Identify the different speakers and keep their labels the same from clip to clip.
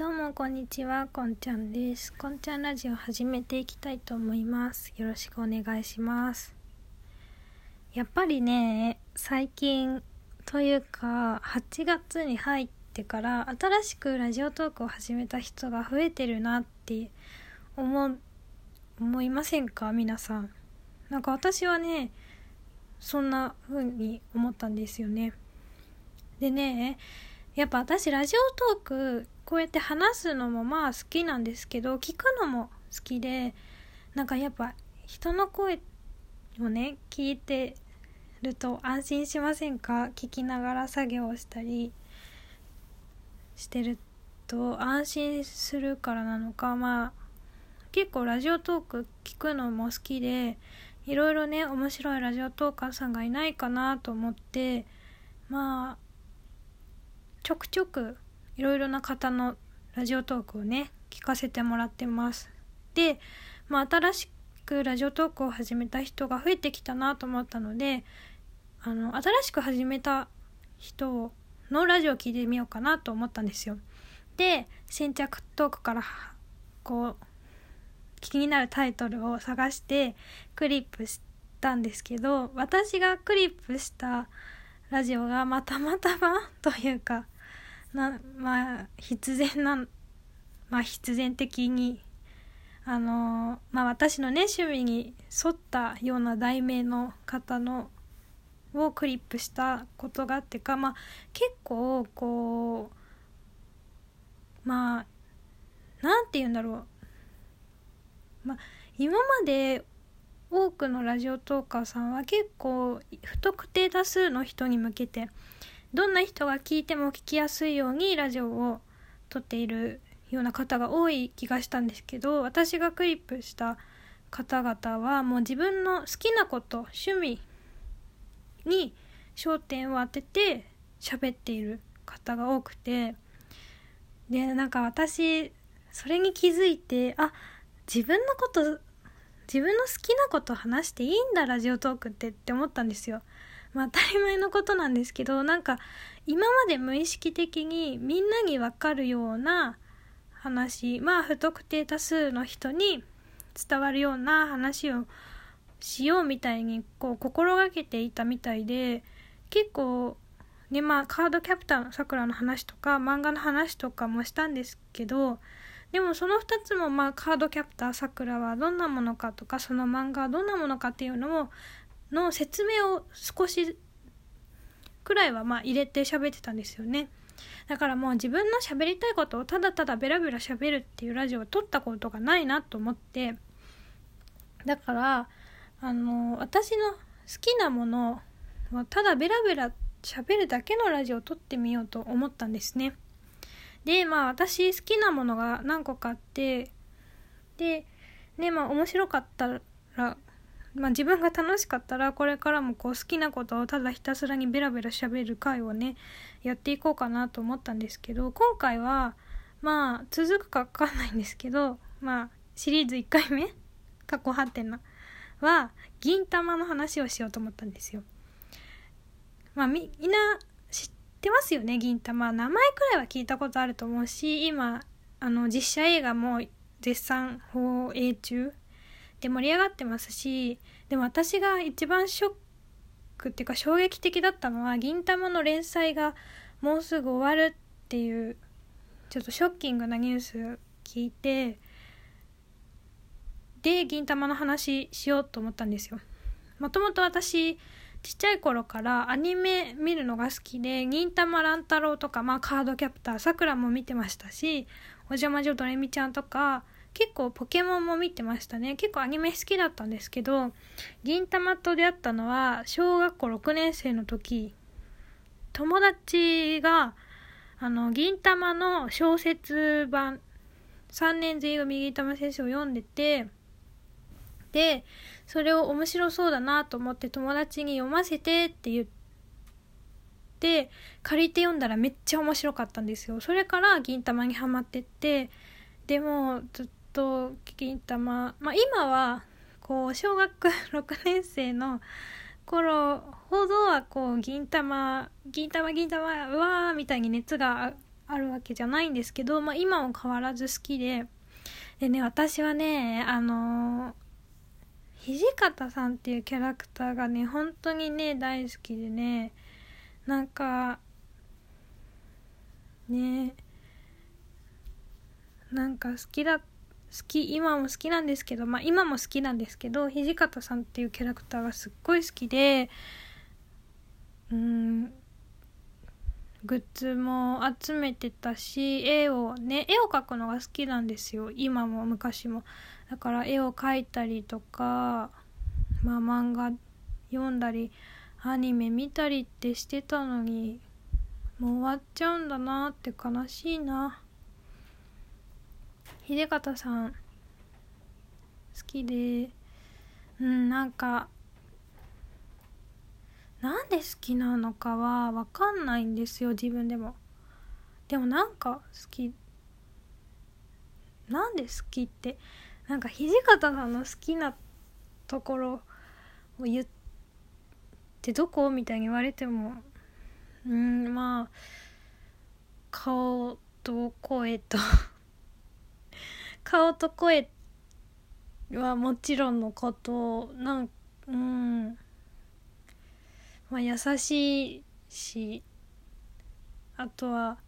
Speaker 1: どうもこんにちは、こんちゃんです。こんちゃんラジオ始めていきたいと思います。よろしくお願いします。やっぱりね、最近というか8月に入ってから新しくラジオトークを始めた人が増えてるなって思思いませんか？皆さん。なんか私はね、そんな風に思ったんですよね。でね、やっぱ私ラジオトークこうやって話すのもまあ好きなんですけど聞くのも好きでなんかやっぱ人の声をね聞いてると安心しませんか？聞きながら作業をしたりしてると安心するからなのか。まあ結構ラジオトーク聞くのも好きでいろいろね面白いラジオトーカーさんがいないかなと思ってまあちょくちょくいろいろな方のラジオトークをね聞かせてもらってます。で、まあ、新しくラジオトークを始めた人が増えてきたなと思ったのであの新しく始めた人のラジオを聞いてみようかなと思ったんですよ。で先着トークからこう気になるタイトルを探してクリップしたんですけど私がクリップしたラジオがまたまたまというかなまあ必然なまあ必然的にあのまあ私のね趣味に沿ったような題名の方のをクリップしたことがあってかまあ結構こうまあなんて言うんだろう。まあ今まで多くのラジオトーカーさんは結構不特定多数の人に向けてどんな人が聞いても聞きやすいようにラジオを撮っているような方が多い気がしたんですけど私がクリップした方々はもう自分の好きなこと趣味に焦点を当てて喋っている方が多くてでなんか私それに気づいてあ自分のこと自分の好きなこと話していいんだラジオトークってって思ったんですよ。まあ当たり前のことなんですけどなんか今まで無意識的にみんなに分かるような話まあ不特定多数の人に伝わるような話をしようみたいにこう心がけていたみたいで結構ねまあカードキャプターのさくらの話とか漫画の話とかもしたんですけどでもその2つもまあカードキャプターさくらはどんなものかとかその漫画はどんなものかっていうのをの説明を少しくらいはまあ入れて喋ってたんですよねだからもう自分の喋りたいことをただただベラベラ喋るっていうラジオを撮ったことがないなと思ってだからあの私の好きなものをただベラベラ喋るだけのラジオを撮ってみようと思ったんですね。でまあ私好きなものが何個かあってでねまあ面白かったらまあ、自分が楽しかったらこれからもこう好きなことをただひたすらにベラベラ喋る回をねやっていこうかなと思ったんですけど今回はまあ続くか分かんないんですけどまあシリーズ1回目過去ハテナは銀玉の話をしようと思ったんですよ。まあみんなってますよね銀玉名前くらいは聞いたことあると思うし今あの実写映画も絶賛放映中。で盛り上がってますしでも私が一番ショックっていうか衝撃的だったのは銀玉の連載がもうすぐ終わるっていうちょっとショッキングなニュース聞いてで銀玉の話しようと思ったんですよ。もともと私ちっちゃい頃からアニメ見るのが好きで、銀玉乱太郎とか、まあカードキャプター、さくらも見てましたし、お邪魔女ドレミちゃんとか、結構ポケモンも見てましたね。結構アニメ好きだったんですけど、銀玉と出会ったのは小学校6年生の時、友達が、あの、銀玉の小説版、3年全員右玉先生を読んでて、でそれを面白そうだなと思って友達に読ませてって言って借りて読んだらめっちゃ面白かったんですよ。それから銀玉にはまってってでもずっと銀玉まあ今はこう小学6年生の頃ほどはこう銀玉銀玉銀玉うわーみたいに熱があるわけじゃないんですけど、まあ、今も変わらず好きで。でね私はねあの土方さんっていうキャラクターがね本当にね大好きでねなんかねなんか好きだ好き今も好きなんですけどまあ今も好きなんですけど土方さんっていうキャラクターがすっごい好きでうんグッズも集めてたし絵をね絵を描くのが好きなんですよ。今も昔も。だから絵を描いたりとかまあ漫画読んだりアニメ見たりってしてたのにもう終わっちゃうんだなって悲しいな。秀方さん好きで。うんなんかなんで好きなのかは分かんないんですよ自分でも。でもなんか好きなんで好きってなんか土方さんの好きなところを言ってどこみたいに言われてもうんまあ顔と声と 顔と声はもちろんのことなんうん。まあ優しいしあとは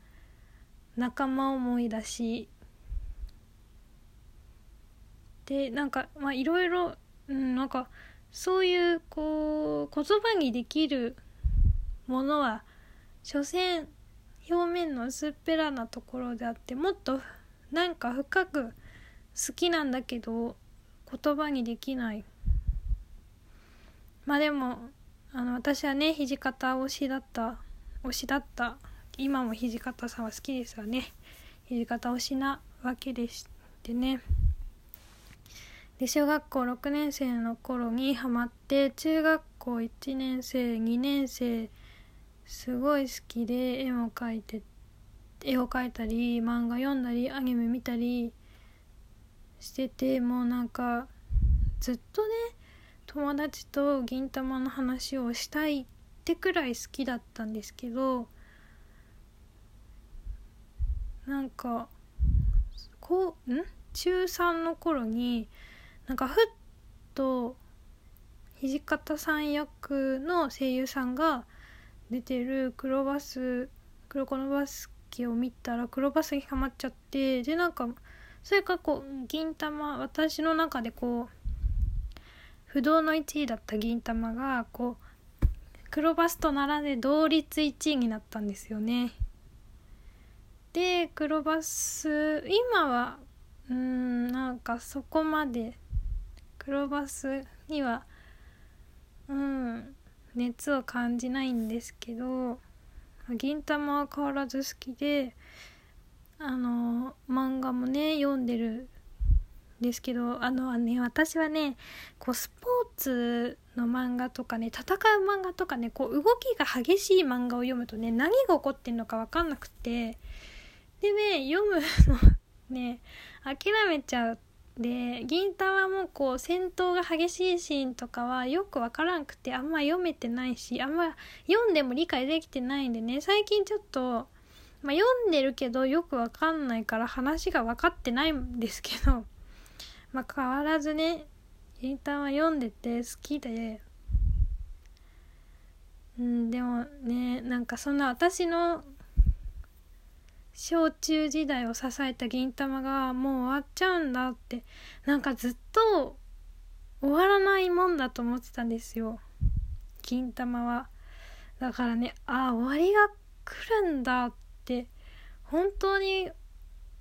Speaker 1: 仲間思いだし。でなんかまあいろいろ、うん、なんかそういうこう言葉にできるものは所詮表面の薄っぺらなところであってもっとなんか深く好きなんだけど言葉にできない。まあでもあの私はね土方推しだった推しだった。今も土方さんは好きですがね。土方推しなわけでしてね。で小学校6年生の頃にハマって中学校1年生2年生すごい好きで絵も描いて絵を描いたり漫画読んだりアニメ見たりしててもうなんかずっとね友達と銀魂の話をしたいってくらい好きだったんですけどなんかこうん？中3の頃になんかふっと土方さん役の声優さんが出てる黒バス黒子のバスケを見たら黒バスにハマっちゃってでなんかそれかこう銀玉私の中でこう不動の1位だった銀玉がこう黒バスと並んで同率1位になったんですよね。で黒バス今はうんなんかそこまで黒バスにはうん熱を感じないんですけど銀魂は変わらず好きであの漫画もね読んでるですけどあのね私はねこうスポーツの漫画とかね戦う漫画とかねこう動きが激しい漫画を読むとね何が起こってんのか分かんなくてでね読むのね諦めちゃう。で銀魂もこう戦闘が激しいシーンとかはよくわからんくてあんま読めてないしあんま読んでも理解できてないんでね最近ちょっと、まあ、読んでるけどよくわかんないから話が分かってないんですけどまあ変わらずね銀魂は読んでて好きで。うんでもねなんかそんな私の小中時代を支えた銀魂がもう終わっちゃうんだってなんかずっと終わらないもんだと思ってたんですよ。銀魂は。だからねああ終わりが来るんだって本当に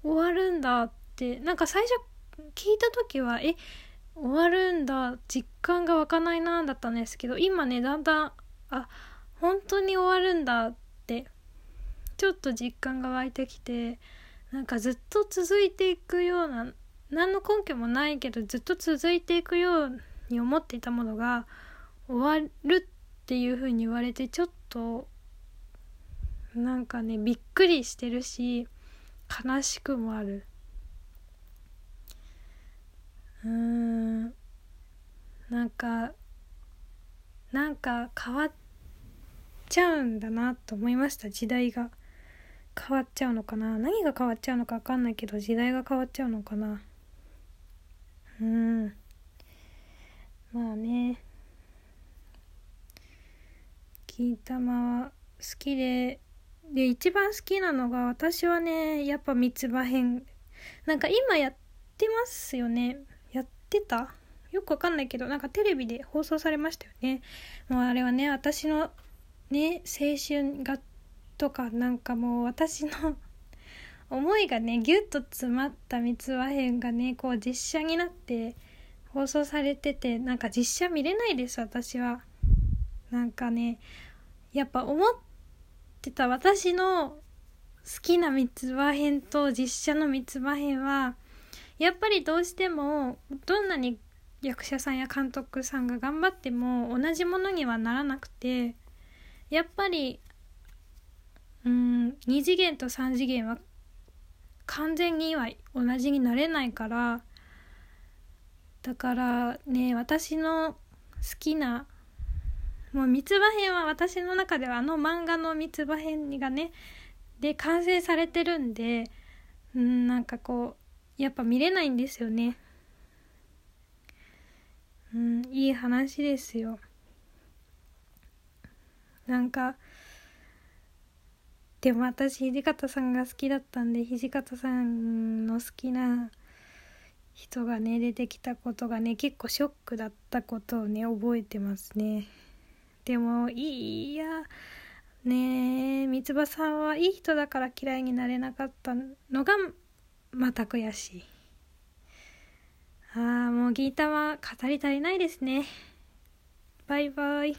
Speaker 1: 終わるんだってなんか最初聞いた時はえ終わるんだ実感が湧かないなだったんですけど今ねだんだんあ本当に終わるんだってちょっと実感が湧いてきてなんかずっと続いていくような何の根拠もないけどずっと続いていくように思っていたものが終わるっていう風に言われてちょっとなんかねびっくりしてるし悲しくもある。うん。なんかなんか変わっちゃうんだなと思いました。時代が。変わっちゃうのかな？何が変わっちゃうのか分かんないけど時代が変わっちゃうのかな？うん。まあね。金玉は好きでで一番好きなのが私はねやっぱ三つ葉編。なんか今やってますよね。ってた？よくわかんないけどなんかテレビで放送されましたよね。もうあれはね私のね青春がとかなんかもう私の 思いがねギュッと詰まった三つ葉編がねこう実写になって放送されててなんか実写見れないです私は。なんかねやっぱ思ってた私の好きな三つ葉編と実写の三つ葉編はやっぱりどうしてもどんなに役者さんや監督さんが頑張っても同じものにはならなくてやっぱりうん2次元と3次元は完全には同じになれないからだからね私の好きなもう三つ葉編は私の中ではあの漫画の三つ葉編がねで完成されてるんでうんなんかこうやっぱ見れないんですよね。うんいい話ですよ。なんかでも私土方さんが好きだったんで土方さんの好きな人がね出てきたことがね結構ショックだったことをね覚えてますね。でもいやねえ三つ葉さんはいい人だから嫌いになれなかったのがまた悔しいああもうギータは語り足りないですねバイバイ